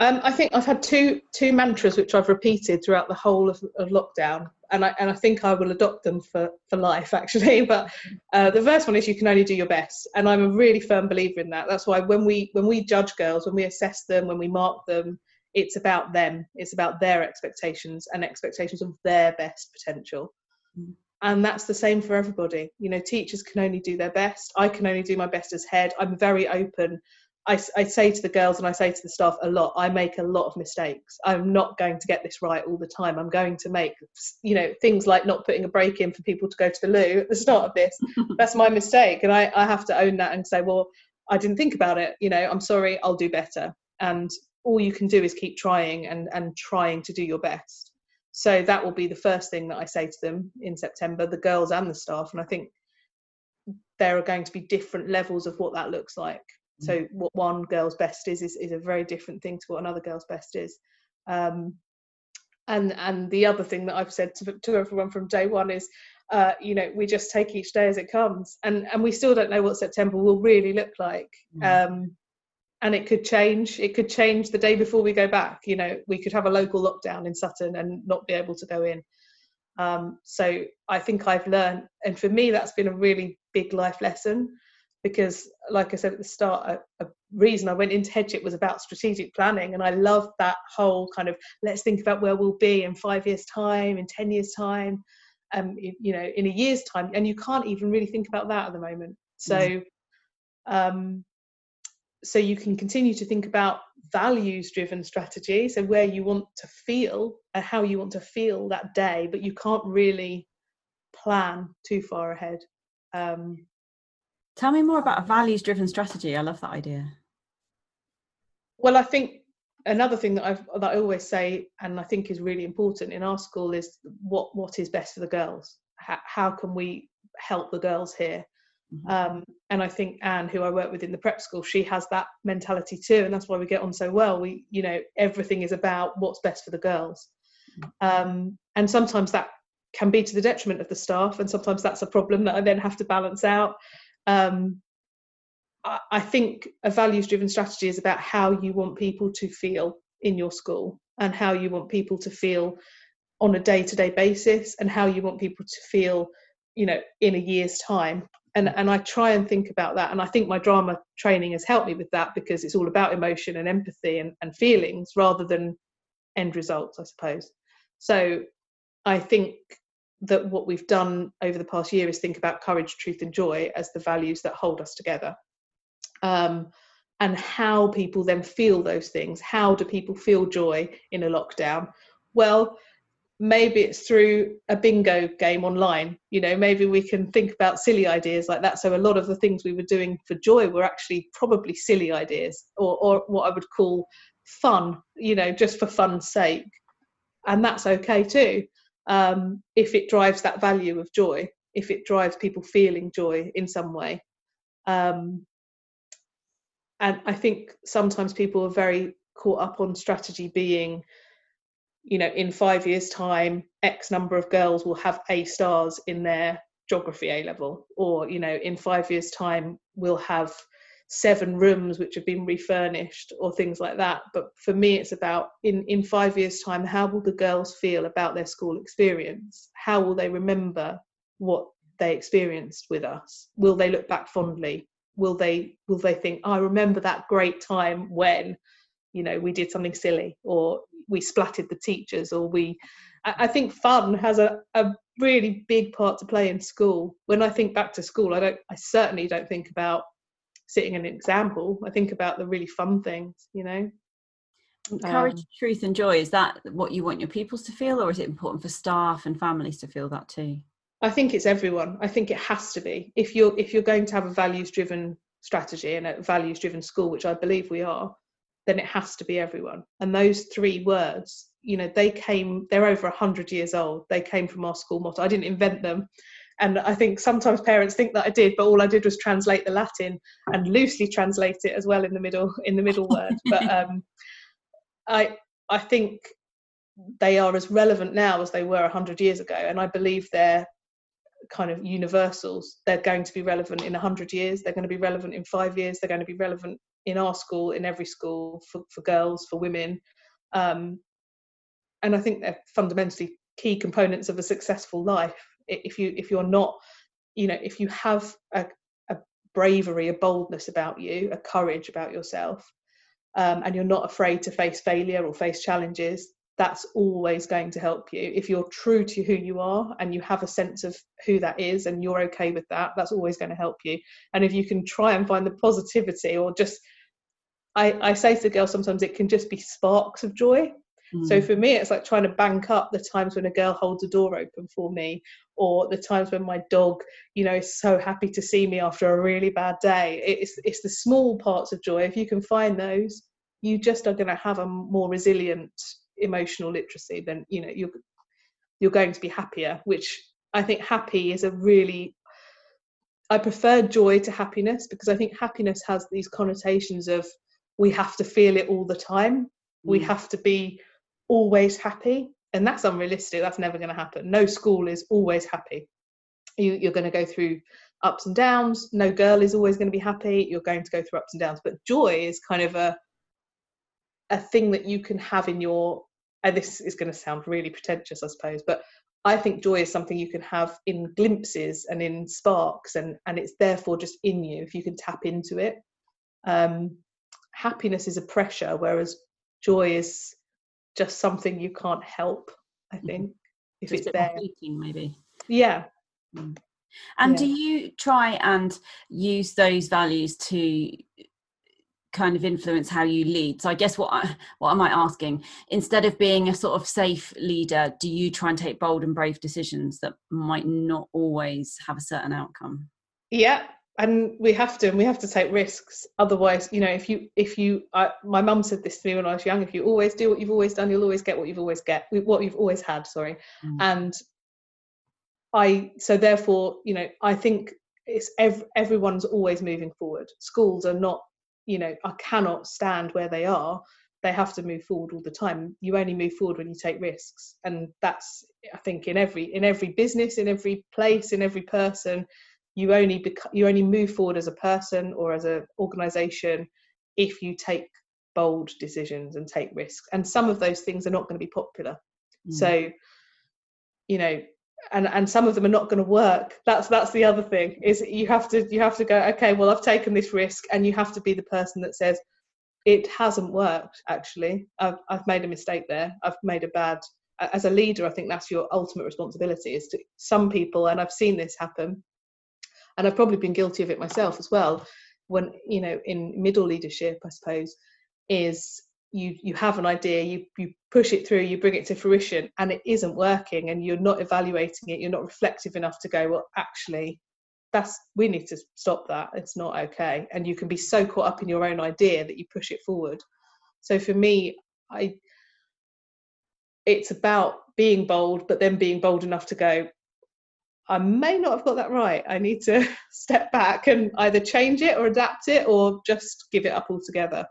Um, I think I've had two two mantras which I've repeated throughout the whole of, of lockdown and I and I think I will adopt them for for life *laughs* actually. But uh, the first one is you can only do your best, and I'm a really firm believer in that. That's why when we when we judge girls, when we assess them, when we mark them, it's about them. It's about their expectations and expectations of their best potential. Mm. And that's the same for everybody. You know, teachers can only do their best. I can only do my best as head. I'm very open I, I, say to the girls and I say to the staff a lot, I make a lot of mistakes. I'm not going to get this right all the time. I'm going to make, you know, things like not putting a break in for people to go to the loo at the start of this. *laughs* That's my mistake. And I, I have to own that and say, well, I didn't think about it. You know, I'm sorry, I'll do better. And all you can do is keep trying and, and trying to do your best. So that will be the first thing that I say to them in September, the girls and the staff. And I think there are going to be different levels of what that looks like so what one girl's best is, is is a very different thing to what another girl's best is. Um, and and the other thing that I've said to, to everyone from day one is, uh, you know, we just take each day as it comes, and and we still don't know what September will really look like. Mm. Um, and it could change. It could change the day before we go back. You know, we could have a local lockdown in Sutton and not be able to go in. Um, so I think I've learned, and for me, that's been a really big life lesson because like i said at the start a, a, reason i went into headship was about strategic planning and i love that whole kind of let's think about where we'll be in five years time in 10 years time um you know in a year's time and you can't even really think about that at the moment so mm. um so you can continue to think about values driven strategy so where you want to feel and how you want to feel that day but you can't really plan too far ahead um Tell me more about a values driven strategy. I love that idea. Well, I think another thing that, I've, that I always say, and I think is really important in our school, is what what is best for the girls. How, how can we help the girls here? Mm-hmm. Um, and I think Anne, who I work with in the prep school, she has that mentality too, and that's why we get on so well. We, you know, everything is about what's best for the girls, mm-hmm. um, and sometimes that can be to the detriment of the staff, and sometimes that's a problem that I then have to balance out um, I, I think a values driven strategy is about how you want people to feel in your school and how you want people to feel on a day to day basis and how you want people to feel, you know, in a year's time. And, and I try and think about that. And I think my drama training has helped me with that because it's all about emotion and empathy and, and feelings rather than end results, I suppose. So I think that what we've done over the past year is think about courage, truth, and joy as the values that hold us together. um, and how people then feel those things. How do people feel joy in a lockdown? Well, maybe it's through a bingo game online you know maybe we can think about silly ideas like that so a lot of the things we were doing for joy were actually probably silly ideas or, or what i would call fun you know just for fun's sake and that's okay too um, if it drives that value of joy if it drives people feeling joy in some way. Um, and i think sometimes people are very caught up on strategy being you know in five years time x number of girls will have a stars in their geography a level or you know in five years time we'll have seven rooms which have been refurnished or things like that. But for me it's about in in five years time how will the girls feel about their school experience? How will they remember what they experienced with us? Will they look back fondly? Will they will they think i remember that great time when you know we did something silly or we splatted the teachers or we I think fun has a, a really big part to play in school. When I think back to school, I don't I certainly don't think about sitting an example. I think about the really fun things, you know. Courage, um, truth, and joy. Is that what you want your pupils to feel, or is it important for staff and families to feel that too? I think it's everyone. I think it has to be. If you're if you're going to have a values driven strategy and a values driven school, which I believe we are, then it has to be everyone. And those three words, you know, they came, they're over 100 years old. They came from our school motto. I didn't invent them. And I think sometimes parents think that I did, but all I did was translate the Latin and loosely translate it as well in the middle in the middle word. *laughs* But um, I I think they are as relevant now as they were 100 years ago, and I believe they're kind of universals. They're going to be relevant in 100 years. They're going to be relevant in five years. They're going to be relevant in our school, in every school, for, for girls, for women. Um, and I think they're fundamentally key components of a successful life. If you if you're not, you know, if you have a, a bravery, a boldness about you, a courage about yourself, um, and you're not afraid to face failure or face challenges, that's always going to help you. If you're true to who you are and you have a sense of who that is and you're okay with that, that's always going to help you. And if you can try and find the positivity or just, I, I say to the girls sometimes it can just be sparks of joy. Mm. So for me, it's like trying to bank up the times when a girl holds a door open for me, or the times when my dog, you know, is so happy to see me after a really bad day. It's it's the small parts of joy. If you can find those, you just are going to have a more resilient emotional literacy, then you know you're you're going to be happier. Which I think happy is a really I prefer joy to happiness because I think happiness has these connotations of we have to feel it all the time. Mm. We have to be always happy, and that's unrealistic. That's never going to happen. No school is always happy. You, you're going to go through ups and downs. No girl is always going to be happy. You're going to go through ups and downs. But joy is kind of a a thing that you can have in your and this is going to sound really pretentious, I suppose, but I think joy is something you can have in glimpses and in sparks, and and it's therefore just in you if you can tap into it. Um, happiness is a pressure, whereas joy is just something you can't help. I mm-hmm. think if just it's there, maybe. Yeah. Mm. And yeah. do you try and use those values to kind of influence how you lead so i guess what I, what am i asking instead of being a sort of safe leader do you try and take bold and brave decisions that might not always have a certain outcome yeah and we have to and we have to take risks. Otherwise you know if you if you I, my mum said this to me when i was young if you always do what you've always done you'll always get what you've always get what you've always had sorry. Mm. and i so therefore you know i think it's ev- everyone's always moving forward. Schools are not you know i cannot stand where they are. They have to move forward all the time. You only move forward when you take risks. And that's i think in every in every business in every place in every person you only bec- you only move forward as a person or as an organization if you take bold decisions and take risks. And some of those things are not going to be popular. Mm. so you know and and some of them are not going to work. That's that's the other thing is you have to you have to go okay well i've taken this risk and you have to be the person that says it hasn't worked actually. I've, I've made a mistake there. I've made a bad as a leader i think that's your ultimate responsibility is to some people and i've seen this happen and i've probably been guilty of it myself as well when you know in middle leadership i suppose is you you have an idea you you push it through you bring it to fruition and it isn't working and you're not evaluating it you're not reflective enough to go well actually that's we need to stop that it's not okay. And you can be so caught up in your own idea that you push it forward. So for me i it's about being bold but then being bold enough to go i may not have got that right i need to *laughs* step back and either change it or adapt it or just give it up altogether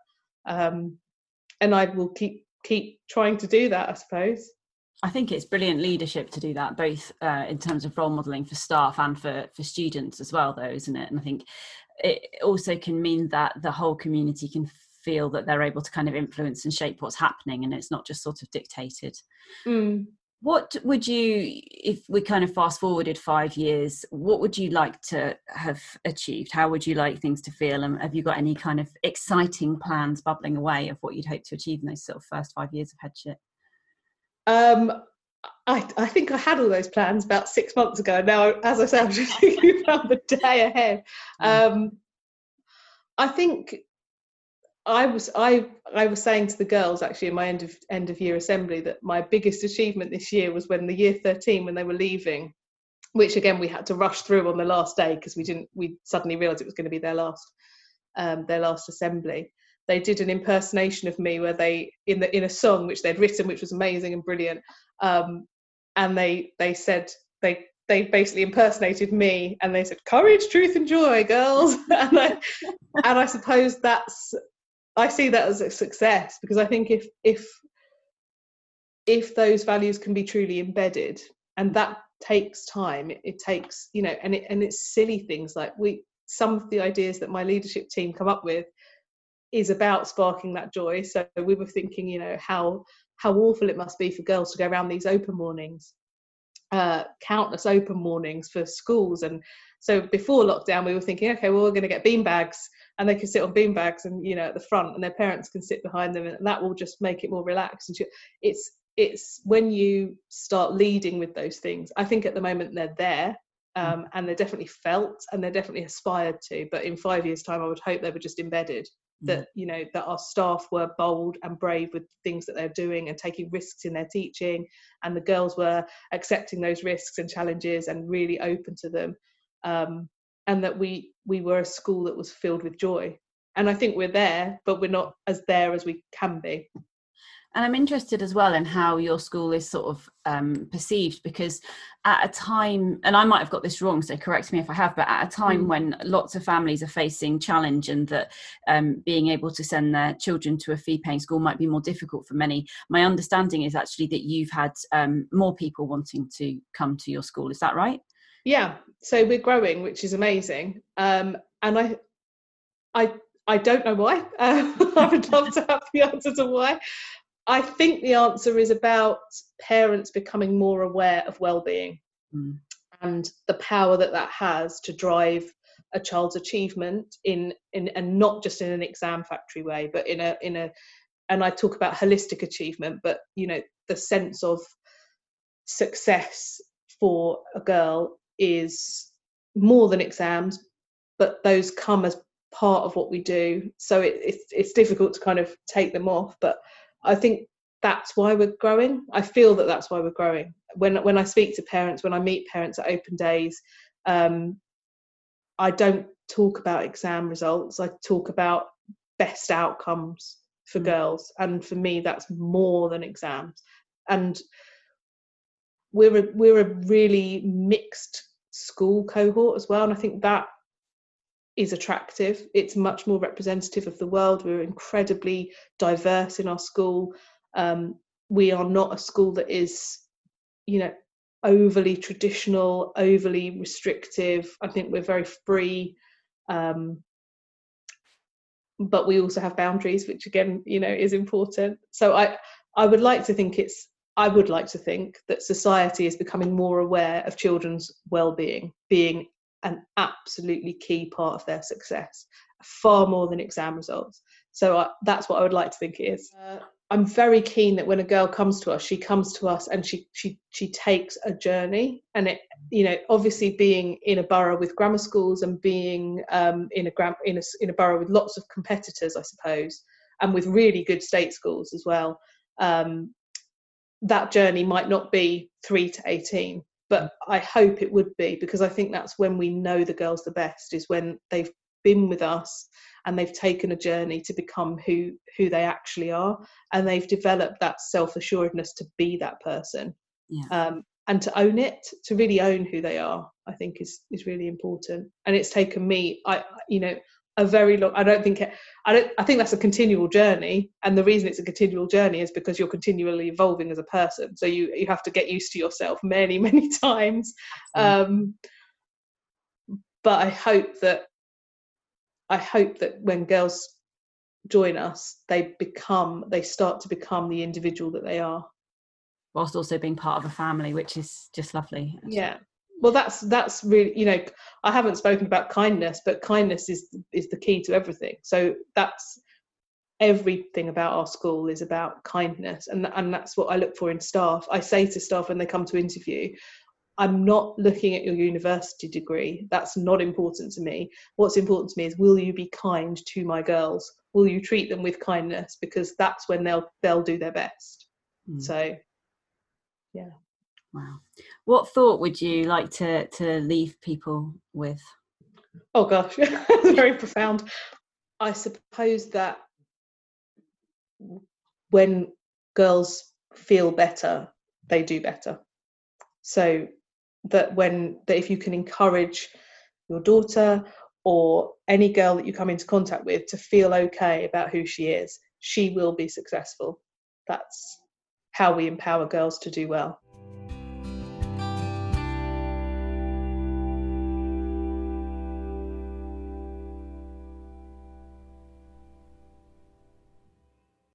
um, and i will keep keep trying to do that i suppose I think it's brilliant leadership to do that, both uh, in terms of role modelling for staff and for for students as well, though, isn't it? And I think it also can mean that the whole community can feel that they're able to kind of influence and shape what's happening, and it's not just sort of dictated. Mm. What would you, if we kind of fast forwarded five years, what would you like to have achieved? How would you like things to feel? And have you got any kind of exciting plans bubbling away of what you'd hope to achieve in those sort of first five years of headship? Um, I, I think I had all those plans about six months ago. Now, as I said, I'm just thinking about the day ahead. Mm. Um, I think I was I I was saying to the girls actually in my end of end of year assembly that my biggest achievement this year was when the year 13 when they were leaving, which again we had to rush through on the last day because we didn't we suddenly realised it was going to be their last um, their last assembly. They did an impersonation of me where they in the in a song which they'd written which was amazing and brilliant um, and they they said they they basically impersonated me and they said courage truth and joy girls. *laughs* And I, and I suppose that's I see that as a success because I think if if if those values can be truly embedded and that takes time it, it takes you know and it and it's silly things like we some of the ideas that my leadership team come up with is about sparking that joy. So we were thinking, you know, how how awful it must be for girls to go around these open mornings, uh, countless open mornings for schools. And so before lockdown, we were thinking, okay, well, we're going to get bean bags, and they can sit on bean bags, and you know, at the front, and their parents can sit behind them, and that will just make it more relaxed. And it's it's when you start leading with those things. I think at the moment they're there. Um, and they're definitely felt and they're definitely aspired to but in five years time i would hope they were just embedded that you know that our staff were bold and brave with things that they're doing and taking risks in their teaching and the girls were accepting those risks and challenges and really open to them um, and that we we were a school that was filled with joy. And i think we're there but we're not as there as we can be and I'm interested as well in how your school is sort of um, perceived because at a time, and I might have got this wrong, so correct me if I have, but at a time mm. when lots of families are facing challenge and that um, being able to send their children to a fee paying school might be more difficult for many, my understanding is actually that you've had um, more people wanting to come to your school. Is that right? Yeah, so we're growing, which is amazing. Um, and I, I I don't know why. Uh, *laughs* I would love to have the answer to why. I think the answer is about parents becoming more aware of well-being mm. and the power that that has to drive a child's achievement in, in and not just in an exam factory way, but in a in a and I talk about holistic achievement, but you know the sense of success for a girl is more than exams, but those come as part of what we do. So it, it's it's difficult to kind of take them off, but I think that's why we're growing. I feel that that's why we're growing. When when I speak to parents, when I meet parents at open days, um, I don't talk about exam results. I talk about best outcomes for mm. girls, and for me, that's more than exams. And we're a, we're a really mixed school cohort as well, and I think that is attractive. It's much more representative of the world. We're incredibly diverse in our school. Um, we are not a school that is, you know, overly traditional, overly restrictive. I think we're very free. Um, but we also have boundaries, which again, you know, is important. So I, I would like to think it's I would like to think that society is becoming more aware of children's well-being being an absolutely key part of their success, far more than exam results. So uh, that's what I would like to think it is. Uh, I'm very keen that when a girl comes to us, she comes to us and she she she takes a journey. And it, you know, obviously being in a borough with grammar schools and being um, in a gram in a in a borough with lots of competitors, I suppose, and with really good state schools as well. Um, that journey might not be three to eighteen, but I hope it would be because I think that's when we know the girls the best is when they've been with us and they've taken a journey to become who who they actually are and they've developed that self-assuredness to be that person. Yeah. um, and to own it to really own who they are i think is is really important. And it's taken me i you know a very long i don't think it, i don't i think that's a continual journey and the reason it's a continual journey is because you're continually evolving as a person so you you have to get used to yourself many *laughs* many times um, but i hope that I hope that when girls join us, they become, they start to become the individual that they are. Whilst also being part of a family, which is just lovely. Actually. Yeah. Well, that's that's really you know I haven't spoken about kindness, but kindness is is the key to everything. So that's everything about our school is about kindness and and that's what I look for in staff. I say to staff when they come to interview, I'm not looking at your university degree. That's not important to me. What's important to me is will you be kind to my girls? Will you treat them with kindness? Because that's when they'll they'll do their best. Mm. So yeah. Wow. What thought would you like to to leave people with? Oh gosh, *laughs* very profound. I suppose that when girls feel better, they do better. So that when that if you can encourage your daughter or any girl that you come into contact with to feel okay about who she is, she will be successful. That's how we empower girls to do well.